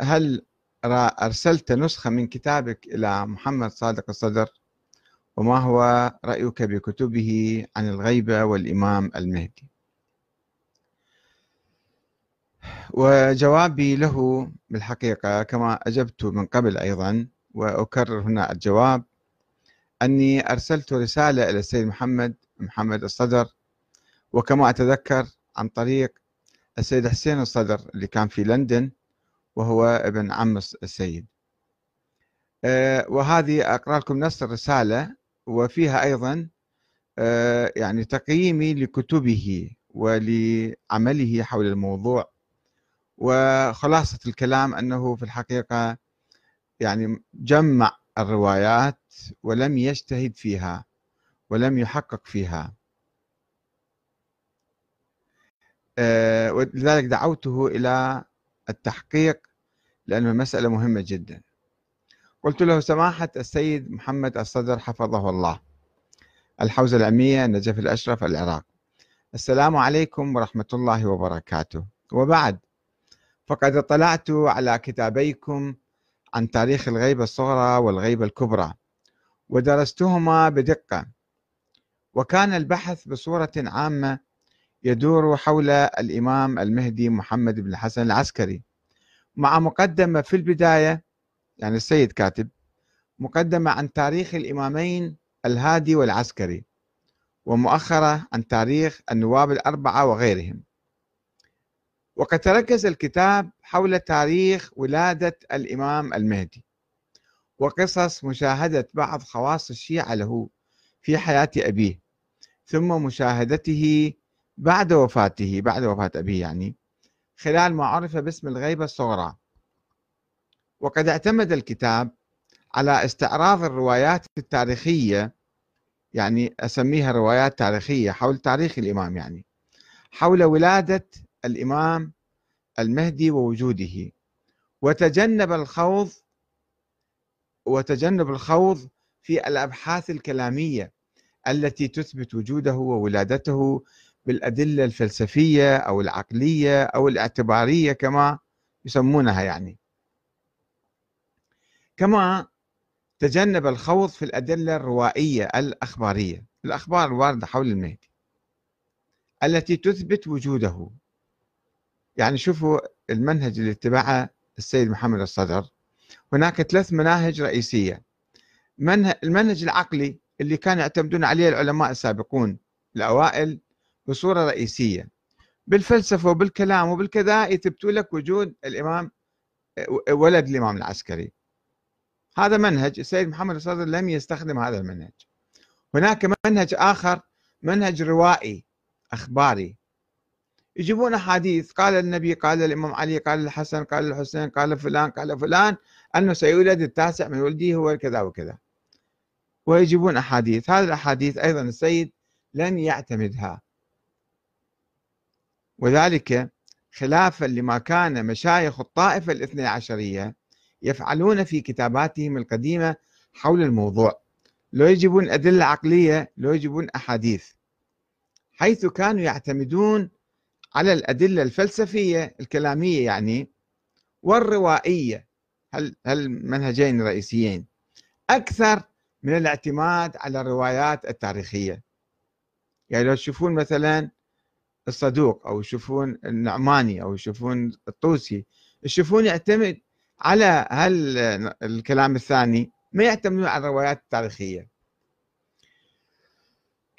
هل أرسلت نسخة من كتابك إلى محمد صادق الصدر؟ وما هو رأيك بكتبه عن الغيبة والإمام المهدي؟ وجوابي له بالحقيقة كما أجبت من قبل أيضا وأكرر هنا الجواب أني أرسلت رسالة إلى السيد محمد محمد الصدر وكما أتذكر عن طريق السيد حسين الصدر اللي كان في لندن. وهو ابن عم السيد. آه، وهذه أقرأ لكم نص الرسالة وفيها أيضا آه، يعني تقييمي لكتبه ولعمله حول الموضوع. وخلاصة الكلام أنه في الحقيقة يعني جمع الروايات ولم يجتهد فيها ولم يحقق فيها. آه، ولذلك دعوته إلى التحقيق لأنه المسألة مهمة جدا. قلت له سماحة السيد محمد الصدر حفظه الله. الحوزة العلمية النجف الأشرف العراق. السلام عليكم ورحمة الله وبركاته. وبعد فقد اطلعت على كتابيكم عن تاريخ الغيبة الصغرى والغيبة الكبرى ودرستهما بدقة وكان البحث بصورة عامة يدور حول الإمام المهدي محمد بن الحسن العسكري. مع مقدمة في البداية يعني السيد كاتب مقدمة عن تاريخ الإمامين الهادي والعسكري ومؤخرة عن تاريخ النواب الأربعة وغيرهم. وقد تركز الكتاب حول تاريخ ولادة الإمام المهدي وقصص مشاهدة بعض خواص الشيعة له في حياة أبيه ثم مشاهدته بعد وفاته بعد وفاة أبيه يعني خلال ما عرف باسم الغيبة الصغرى. وقد اعتمد الكتاب على استعراض الروايات التاريخية يعني أسميها روايات تاريخية حول تاريخ الإمام يعني حول ولادة الإمام المهدي ووجوده. وتجنب الخوض وتجنب الخوض في الأبحاث الكلامية التي تثبت وجوده وولادته بالأدلة الفلسفية أو العقلية أو الاعتبارية كما يسمونها يعني. كما تجنب الخوض في الأدلة الروائية الأخبارية الأخبار الواردة حول المهدي التي تثبت وجوده. يعني شوفوا المنهج اللي اتبعه السيد محمد الصدر. هناك ثلاث مناهج رئيسية. المنهج العقلي اللي كانوا يعتمدون عليه العلماء السابقون الأوائل بصورة رئيسية. بالفلسفة وبالكلام وبالكذا يثبتوا لك وجود الإمام ولد الإمام العسكري. هذا منهج السيد محمد الصدر لم يستخدم هذا المنهج. هناك منهج آخر منهج روائي أخباري. يجيبون أحاديث قال النبي قال الإمام علي قال الحسن قال الحسين قال فلان قال فلان أنه سيولد التاسع من ولده هو كذا وكذا. ويجيبون أحاديث. هذه الأحاديث أيضا السيد لن يعتمدها. وذلك خلافا لما كان مشايخ الطائفة الاثنى عشرية يفعلون في كتاباتهم القديمة حول الموضوع لو يجيبون أدلة عقلية لو يجيبون أحاديث حيث كانوا يعتمدون على الأدلة الفلسفية الكلامية يعني والروائية هالمنهجين الرئيسيين أكثر من الاعتماد على الروايات التاريخية. يعني لو تشوفون مثلا الصدوق أو يشوفون النعماني أو يشوفون الطوسي. يشوفون يعتمد على هل الكلام الثاني ما يعتمدون على الروايات التاريخية.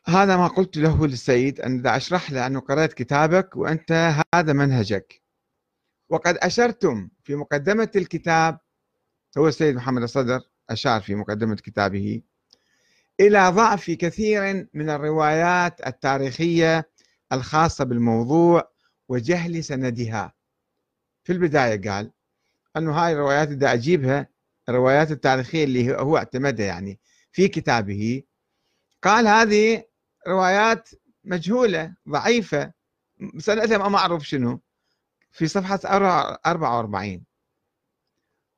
هذا ما قلت له للسيد أن إذا أشرح له أنه قرأت كتابك وأنت هذا منهجك. وقد أشرتم في مقدمة الكتاب هو السيد محمد الصدر أشار في مقدمة كتابه إلى ضعف كثير من الروايات التاريخية الخاصة بالموضوع وجهل سندها. في البداية قال أنه هاي الروايات إذا أجيبها الروايات التاريخية اللي هو اعتمدها يعني في كتابه. قال هذه روايات مجهولة ضعيفة سنتها ما أعرف شنو. في صفحة 44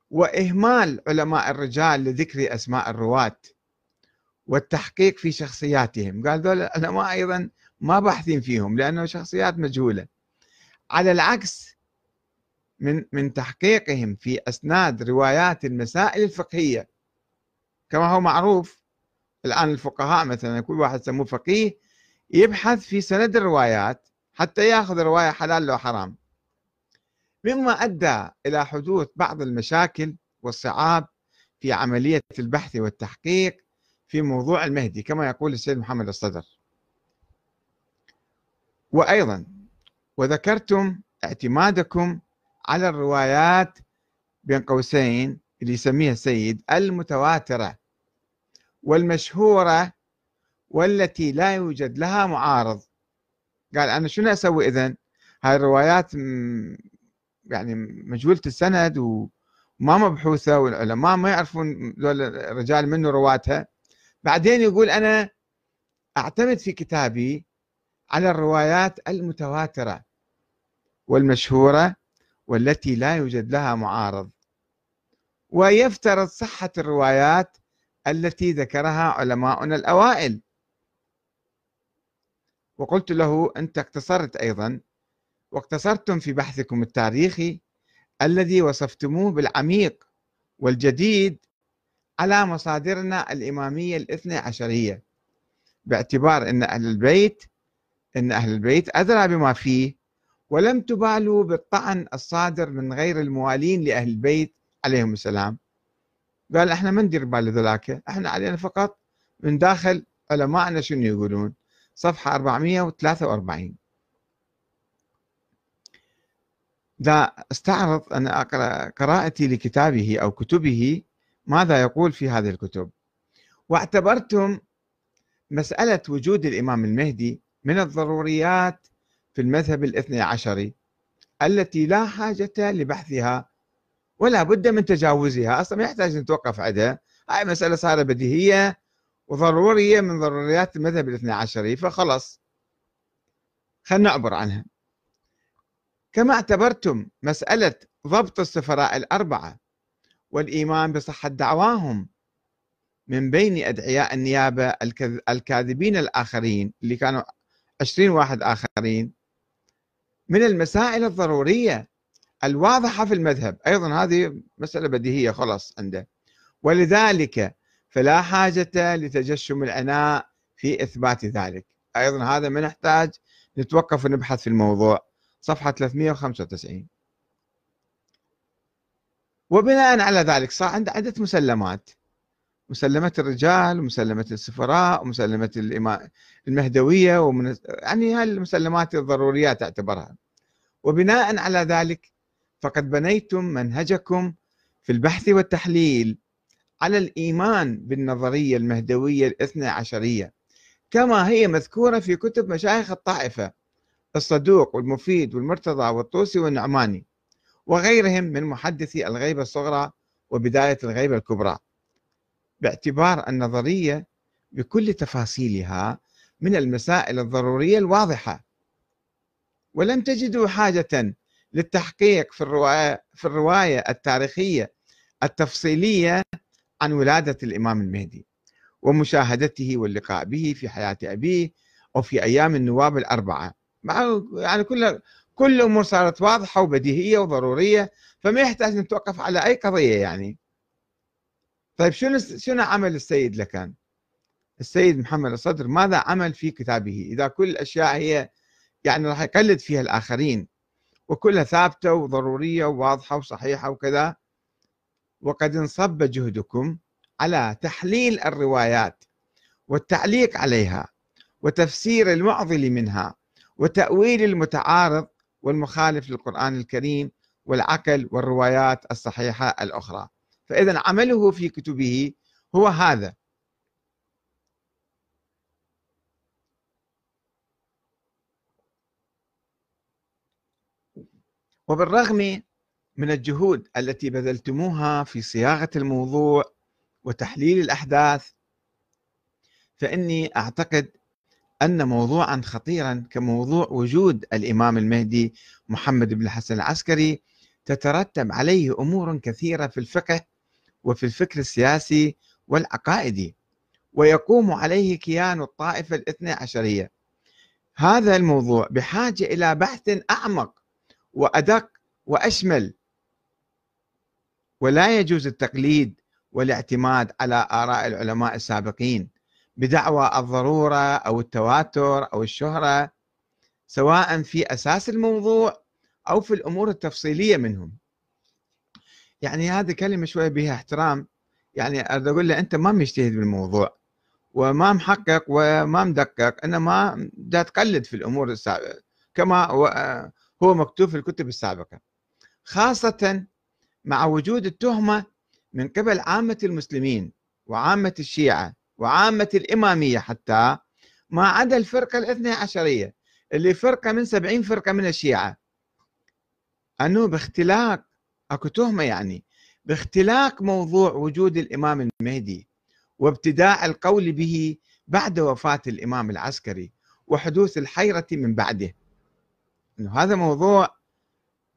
وإهمال علماء الرجال لذكر أسماء الرواة والتحقيق في شخصياتهم. قال ذول العلماء أيضا ما باحثين فيهم لأنه شخصيات مجهولة. على العكس من من تحقيقهم في أسناد روايات المسائل الفقهية كما هو معروف الآن الفقهاء مثلا كل واحد يسموه فقيه يبحث في سند الروايات حتى يأخذ رواية حلال لو حرام. مما أدى إلى حدوث بعض المشاكل والصعاب في عملية البحث والتحقيق في موضوع المهدي كما يقول السيد محمد الصدر. وأيضا وذكرتم اعتمادكم على الروايات بين قوسين اللي يسميها السيد المتواترة والمشهورة والتي لا يوجد لها معارض. قال أنا شنو أسوي إذن؟ هاي الروايات يعني مجهولة السند وما مبحوثة والعلماء ما يعرفون ذول الرجال منه رواتها بعدين يقول أنا أعتمد في كتابي على الروايات المتواترة والمشهورة والتي لا يوجد لها معارض. ويفترض صحة الروايات التي ذكرها علماؤنا الأوائل. وقلت له أنت اقتصرت أيضا واقتصرتم في بحثكم التاريخي الذي وصفتموه بالعميق والجديد على مصادرنا الإمامية الاثنى عشرية باعتبار أن أهل البيت أن أهل البيت أدرى بما فيه ولم تبالوا بالطعن الصادر من غير الموالين لأهل البيت عليهم السلام. قال إحنا ما ندير بال ذولاك إحنا علينا فقط من داخل علماءنا شنو يقولون؟ صفحة 443 ذا استعرض أنا أقرأ قراءتي لكتابه أو كتبه ماذا يقول في هذه الكتب؟ واعتبرتم مسألة وجود الإمام المهدي من الضروريات في المذهب الاثني عشري التي لا حاجة لبحثها ولا بد من تجاوزها. أصلا ما يحتاج نتوقف عندها هاي مسألة صارت بديهية وضرورية من ضروريات المذهب الاثني عشري فخلص خلنا نعبر عنها. كما اعتبرتم مسألة ضبط السفراء الأربعة والإيمان بصحة دعواهم من بين أدعياء النيابة الكاذبين الآخرين اللي كانوا عشرين واحد آخرين. من المسائل الضرورية الواضحة في المذهب. أيضا هذه مسألة بديهية خلاص عنده. ولذلك فلا حاجة لتجشم العناء في إثبات ذلك. أيضا هذا ما نحتاج نتوقف ونبحث في الموضوع. صفحة 395 وبناء على ذلك صار عنده عدة مسلمات. مسلمة الرجال ومسلمة السفراء ومسلمة المهدوية ومن يعني هالمسلمات الضروريات تعتبرها. وبناء على ذلك فقد بنيتم منهجكم في البحث والتحليل على الإيمان بالنظرية المهدوية الاثنى عشرية. كما هي مذكورة في كتب مشايخ الطائفة الصدوق والمفيد والمرتضى والطوسي والنعماني وغيرهم من محدثي الغيبة الصغرى وبداية الغيبة الكبرى. باعتبار النظرية بكل تفاصيلها من المسائل الضرورية الواضحة. ولم تجدوا حاجة للتحقيق في الرواية, في الرواية التاريخية التفصيلية عن ولادة الإمام المهدي ومشاهدته واللقاء به في حياة أبيه أو في أيام النواب الأربعة. مع يعني كل كل الأمور صارت واضحة وبديهية وضرورية فما يحتاج نتوقف على أي قضية يعني. طيب شنو شنو عمل السيد لكان؟ السيد محمد الصدر ماذا عمل في كتابه؟ إذا كل الأشياء هي يعني راح يقلد فيها الآخرين وكلها ثابتة وضرورية وواضحة وصحيحة وكذا وقد انصب جهدكم على تحليل الروايات والتعليق عليها وتفسير المعضل منها وتأويل المتعارض والمخالف للقرآن الكريم والعقل والروايات الصحيحة الأخرى فإذا عمله في كتبه هو هذا. وبالرغم من الجهود التي بذلتموها في صياغة الموضوع وتحليل الأحداث فإني أعتقد أن موضوعا خطيرا كموضوع وجود الإمام المهدي محمد بن الحسن العسكري تترتب عليه أمور كثيرة في الفقه وفي الفكر السياسي والعقائدي ويقوم عليه كيان الطائفة الاثنى عشرية. هذا الموضوع بحاجة إلى بحث أعمق وأدق وأشمل. ولا يجوز التقليد والاعتماد على آراء العلماء السابقين بدعوى الضرورة أو التواتر أو الشهرة سواء في أساس الموضوع أو في الأمور التفصيلية منهم. يعني هذه كلمة شوية بها احترام. يعني أقول له أنت ما مجتهد بالموضوع وما محقق وما مدقق انما دا تقلد في الأمور السابقة كما هو مكتوب في الكتب السابقة. خاصة مع وجود التهمة من قبل عامة المسلمين وعامة الشيعة وعامة الإمامية حتى ما عدا الفرقة الاثنى عشرية اللي فرقة من سبعين فرقة من الشيعة. انه باختلاق اكو تهمه يعني باختلاق موضوع وجود الإمام المهدي وابتداء القول به بعد وفاة الإمام العسكري وحدوث الحيرة من بعده. إنه هذا موضوع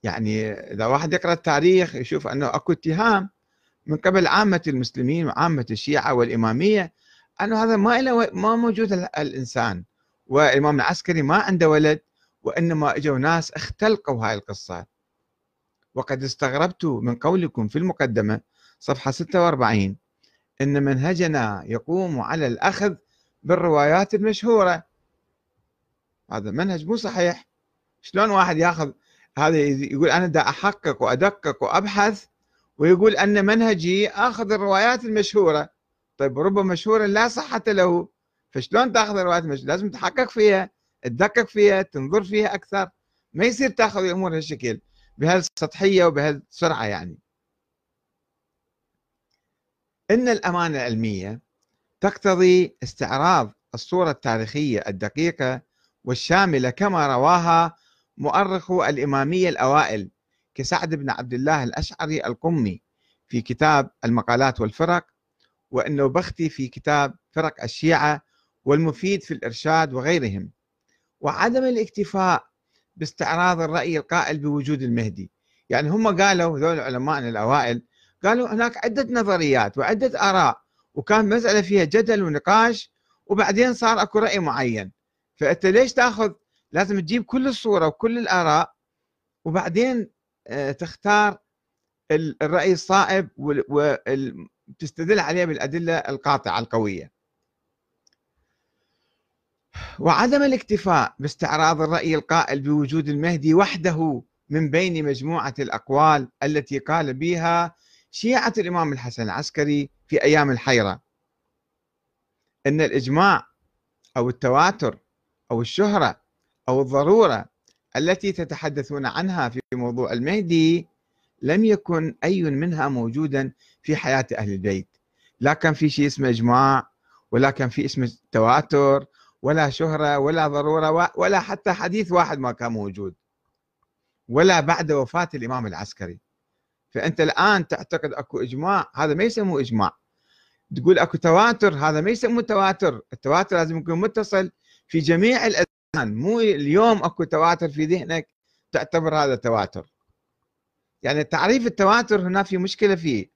يعني إذا واحد يقرأ التاريخ يشوف أنه أكو اتهام من قبل عامة المسلمين وعامة الشيعة والإمامية أنه هذا ما إله ما موجود الإنسان. والإمام العسكري ما عنده ولد وإنما إجوا ناس اختلقوا هاي القصة. وقد استغربت من قولكم في المقدمة صفحة 46 إن منهجنا يقوم على الأخذ بالروايات المشهورة. هذا منهج مو صحيح. شلون واحد ياخذ هذا يقول أنا دا أحقق وأدقق وأبحث ويقول أن منهجي آخذ الروايات المشهورة. طيب ربما مشهورة لا صحة له فشلون تاخذ الروايات المشهوره لازم تحقق فيها تدقق فيها تنظر فيها أكثر؟ ما يصير تاخذ الأمور هالشكل بهالسطحيه وبهالسرعه يعني. إن الأمانة العلمية تقتضي استعراض الصورة التاريخية الدقيقة والشاملة كما رواها مؤرخو الإمامية الأوائل كسعد بن عبد الله الأشعري القمي في كتاب المقالات والفرق وإنه بختي في كتاب فرق الشيعة والمفيد في الإرشاد وغيرهم. وعدم الاكتفاء باستعراض الرأي القائل بوجود المهدي. يعني هم قالوا ذول العلماء الأوائل قالوا هناك عدة نظريات وعدة آراء وكان مسألة فيها جدل ونقاش وبعدين صار أكو رأي معين. فأنت ليش تأخذ؟ لازم تجيب كل الصورة وكل الآراء وبعدين آه، تختار الرأي الصائب وتستدل عليه بالأدلة القاطعة القوية. وعدم الاكتفاء باستعراض الرأي القائل بوجود المهدي وحده من بين مجموعة الأقوال التي قال بها شيعة الإمام الحسن العسكري في أيام الحيرة. أن الإجماع أو التواتر أو الشهرة أو الضرورة التي تتحدثون عنها في موضوع المهدي لم يكن أي منها موجودا في حياة أهل البيت. لا كان في شيء اسمه إجماع ولا كان في اسمه تواتر ولا شهرة ولا ضرورة ولا حتى حديث واحد ما كان موجود. ولا بعد وفاة الإمام العسكري. فأنت الآن تعتقد أكو إجماع هذا ما يسموه إجماع. تقول أكو تواتر هذا ما يسموه تواتر. التواتر لازم يكون متصل في جميع الأذهان. مو اليوم أكو تواتر في ذهنك تعتبر هذا تواتر. يعني تعريف التواتر هنا في مشكلة فيه.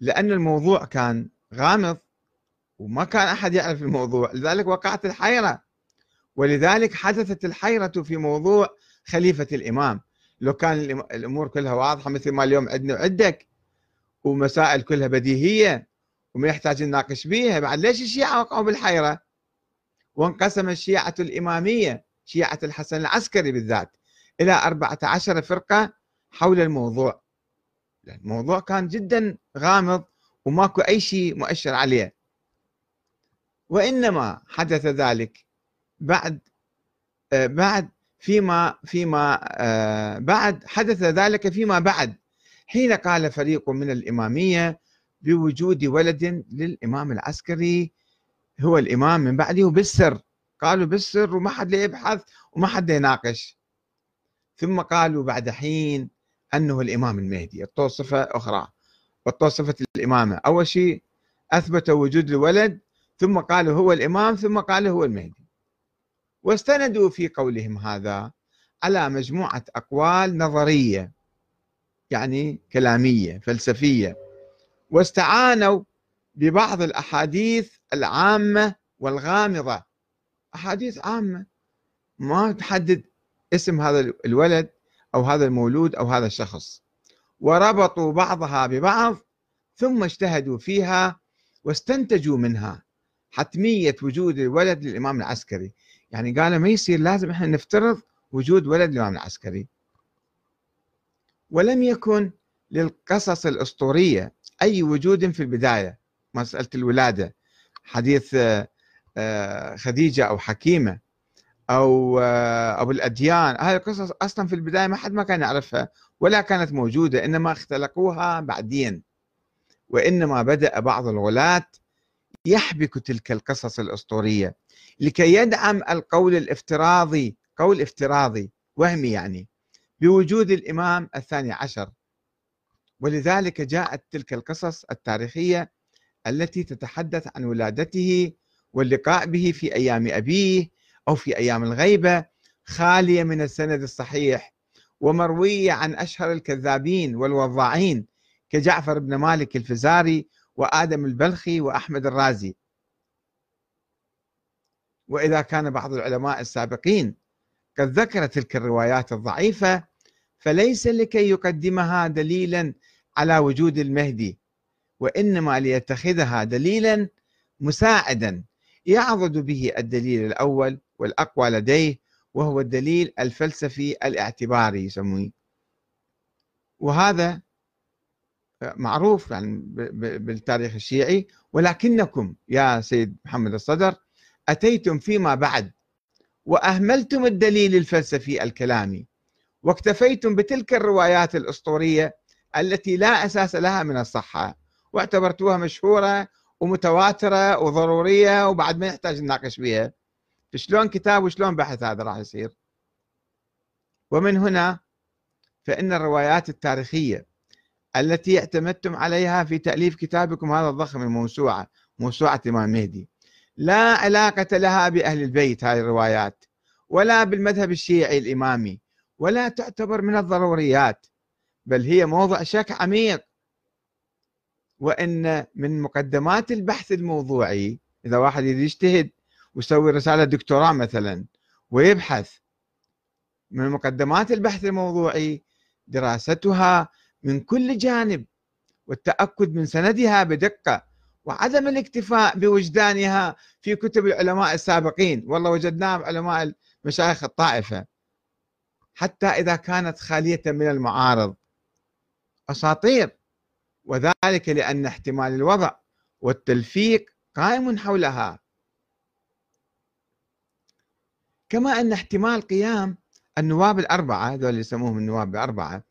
لأن الموضوع كان غامض وما كان أحد يعرف الموضوع. لذلك وقعت الحيرة. ولذلك حدثت الحيرة في موضوع خليفة الإمام. لو كان الأمور كلها واضحة مثل ما اليوم عندنا وعندك ومسائل كلها بديهية وما يحتاج نناقش بيها بعد ليش الشيعة وقعوا بالحيرة؟ وانقسم الشيعة الإمامية شيعة الحسن العسكري بالذات إلى 14 فرقة حول الموضوع. الموضوع كان جدا غامض وماكو أي شيء مؤشر عليه. وإنما حدث ذلك بعد آه، بعد فيما فيما آه، بعد حدث ذلك فيما بعد. حين قال فريق من الإمامية بوجود ولد للإمام العسكري هو الإمام من بعده بالسر قالوا بالسر وما حد يبحث وما حد يناقش. ثم قالوا بعد حين أنه الإمام المهدي. اعطوه صفة أخرى. صفة الإمامة. أول شيء أثبتوا وجود الولد ثم قالوا هو الإمام ثم قالوا هو المهدي. واستندوا في قولهم هذا على مجموعة أقوال نظرية يعني كلامية فلسفية. واستعانوا ببعض الأحاديث العامة والغامضة. أحاديث عامة. ما تحدد اسم هذا الولد أو هذا المولود أو هذا الشخص. وربطوا بعضها ببعض ثم اجتهدوا فيها واستنتجوا منها. حتمية وجود الولد للإمام العسكري. يعني قالوا ما يصير لازم إحنا نفترض وجود ولد للإمام العسكري. ولم يكن للقصص الأسطورية أي وجود في البداية. مسألة الولادة حديث آه، خديجة أو حكيمة أو آه، أبو الأديان. هذه القصص أصلا في البداية ما حد ما كان يعرفها ولا كانت موجودة إنما اختلقوها بعدين. وإنما بدأ بعض الغلاة يحبك تلك القصص الأسطورية. لكي يدعم القول الافتراضي قول افتراضي وهمي يعني بوجود الإمام الثاني عشر. ولذلك جاءت تلك القصص التاريخية التي تتحدث عن ولادته واللقاء به في أيام أبيه أو في أيام الغيبة خالية من السند الصحيح ومروية عن أشهر الكذابين والوضاعين كجعفر بن مالك الفزاري وآدم البلخي وأحمد الرازي. وإذا كان بعض العلماء السابقين قد ذكر تلك الروايات الضعيفة فليس لكي يقدمها دليلا على وجود المهدي وإنما ليتخذها دليلا مساعدا يعضد به الدليل الأول والأقوى لديه وهو الدليل الفلسفي الاعتباري يسميه وهذا معروف يعني بالتاريخ الشيعي ولكنكم يا سيد محمد الصدر أتيتم فيما بعد وأهملتم الدليل الفلسفي الكلامي واكتفيتم بتلك الروايات الأسطورية التي لا أساس لها من الصحة واعتبرتوها مشهورة ومتواترة وضرورية وبعد ما يحتاج نناقش بها شلون كتاب وشلون بحث هذا راح يصير؟ ومن هنا فإن الروايات التاريخية التي اعتمدتم عليها في تأليف كتابكم هذا الضخم الموسوعة موسوعة الإمام المهدي لا علاقة لها بأهل البيت هذه الروايات ولا بالمذهب الشيعي الإمامي ولا تعتبر من الضروريات بل هي موضع شك عميق. وإن من مقدمات البحث الموضوعي إذا واحد يجتهد ويسوي رسالة دكتوراه مثلا ويبحث من مقدمات البحث الموضوعي دراستها من كل جانب والتأكد من سندها بدقة وعدم الاكتفاء بوجدانها في كتب العلماء السابقين. والله وجدناها بعلماء مشايخ الطائفة. حتى إذا كانت خالية من المعارض. أساطير. وذلك لأن احتمال الوضع والتلفيق قائم حولها. كما أن احتمال قيام النواب الأربعة ذول اللي يسموهم النواب الأربعة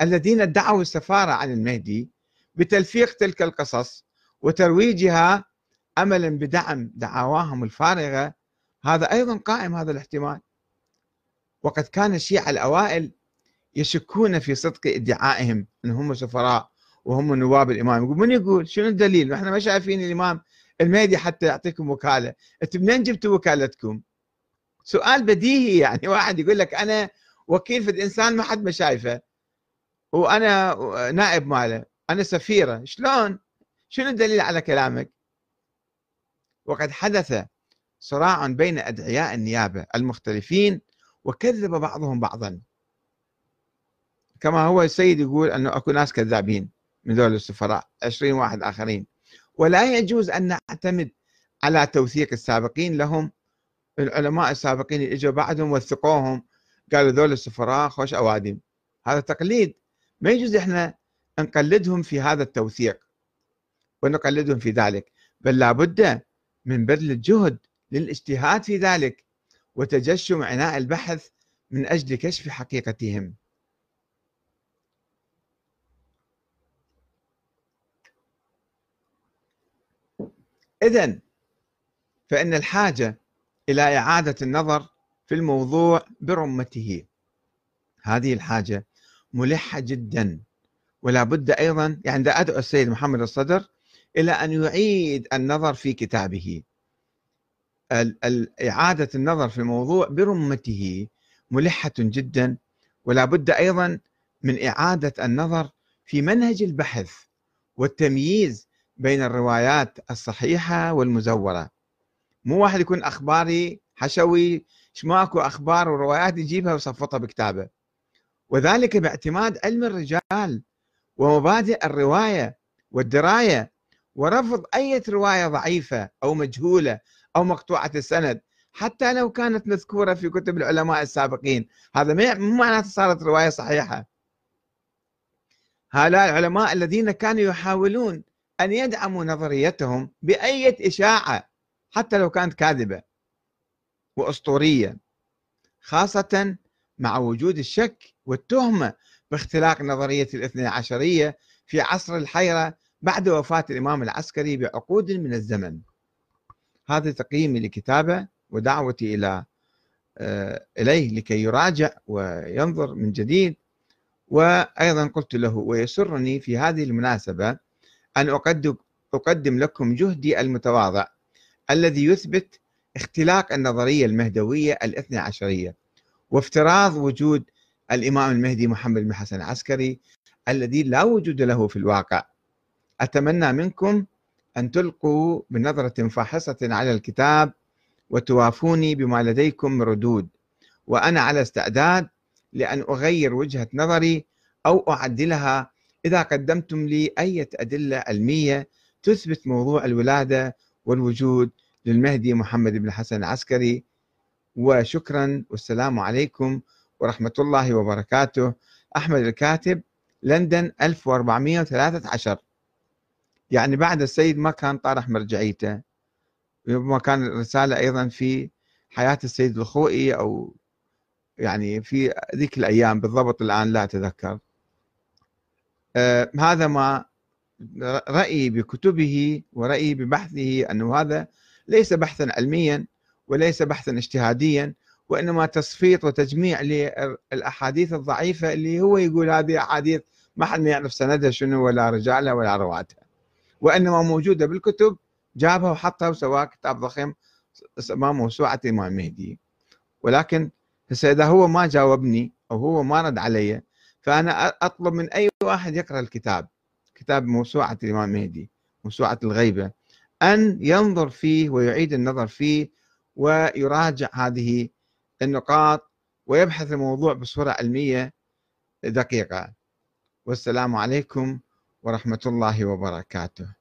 الذين ادعوا السفارة عن المهدي بتلفيق تلك القصص وترويجها أملا بدعم دعواهم الفارغة هذا أيضا قائم هذا الاحتمال. وقد كان الشيعة الأوائل يشكون في صدق ادعائهم أنهم سفراء وهم نواب الإمام. يقول من يقول؟ شنو الدليل؟ إحنا ما شايفين الإمام المهدي حتى يعطيكم وكالة. أنتم منين جبتوا وكالتكم؟ سؤال بديهي يعني. واحد يقول لك أنا وكيل في الإنسان ما حد ما شايفه. وأنا نائب ماله. أنا سفيرة. شلون؟ شنو الدليل على كلامك؟ وقد حدث صراع بين أدعياء النيابة المختلفين وكذب بعضهم بعضا. كما هو السيد يقول أنه أكو ناس كذابين من ذول السفراء 20 واحد آخرين. ولا يجوز أن نعتمد على توثيق السابقين. لهم العلماء السابقين اللي إجوا بعدهم وثقوهم قالوا ذول السفراء خوش أوادم. هذا تقليد ما يجوز إحنا نقلدهم في هذا التوثيق ونقلدهم في ذلك بل لابد من بذل الجهد للاجتهاد في ذلك وتجشم عناء البحث من أجل كشف حقيقتهم. إذا فإن الحاجة إلى إعادة النظر في الموضوع برمته. هذه الحاجة ملحة جدا. ولا بد أيضا يعني أدعو السيد محمد الصدر إلى أن يعيد النظر في كتابه. إعادة النظر في الموضوع برمته ملحة جدا. ولا بد أيضا من إعادة النظر في منهج البحث والتمييز بين الروايات الصحيحة والمزورة. مو واحد يكون أخباري حشوي ماكو أخبار وروايات يجيبها ويصفطها بكتابه. وذلك باعتماد علم الرجال ومبادئ الرواية والدراية ورفض أي رواية ضعيفة أو مجهولة أو مقطوعة السند حتى لو كانت مذكورة في كتب العلماء السابقين. هذا مو معناته صارت رواية صحيحة. هؤلاء العلماء الذين كانوا يحاولون أن يدعموا نظريتهم بأية إشاعة حتى لو كانت كاذبة وأسطورية خاصة مع وجود الشك والتهمة باختلاق نظرية الاثنى عشرية في عصر الحيرة بعد وفاة الإمام العسكري بعقود من الزمن. هذا تقييمي لكتابة ودعوتي إلى آه، إليه لكي يراجع وينظر من جديد. وأيضا قلت له ويسرني في هذه المناسبة أن أقدم, أقدم لكم جهدي المتواضع الذي يثبت اختلاق النظرية المهدوية الاثنى عشرية. وافتراض وجود الإمام المهدي محمد بن حسن العسكري الذي لا وجود له في الواقع. أتمنى منكم أن تلقوا بنظرة فاحصة على الكتاب وتوافوني بما لديكم من ردود. وأنا على استعداد لأن أغير وجهة نظري أو أعدلها إذا قدمتم لي أي أدلة علمية تثبت موضوع الولادة والوجود للمهدي محمد بن حسن العسكري وشكرا والسلام عليكم ورحمة الله وبركاته. أحمد الكاتب لندن 1413 يعني بعد السيد ما كان طارح مرجعيته ربما كان الرسالة أيضا في حياة السيد الخوئي أو يعني في ذيك الأيام بالضبط الآن لا أتذكر. آه هذا ما رأيي بكتبه ورأيي ببحثه أنه هذا ليس بحثا علميا وليس بحثا اجتهاديا وإنما تصفيط وتجميع للأحاديث الضعيفة اللي هو يقول هذه أحاديث ما حد يعرف سندها شنو ولا رجالها ولا رواتها وإنما موجودة بالكتب جابها وحطها وسواها كتاب ضخم اسمه موسوعة الإمام المهدي ولكن هسه إذا هو ما جاوبني أو هو ما رد علي فأنا أطلب من أي واحد يقرأ الكتاب كتاب موسوعة الإمام المهدي موسوعة الغيبة أن ينظر فيه ويعيد النظر فيه ويراجع هذه النقاط ويبحث الموضوع بصورة علمية دقيقة. والسلام عليكم ورحمة الله وبركاته.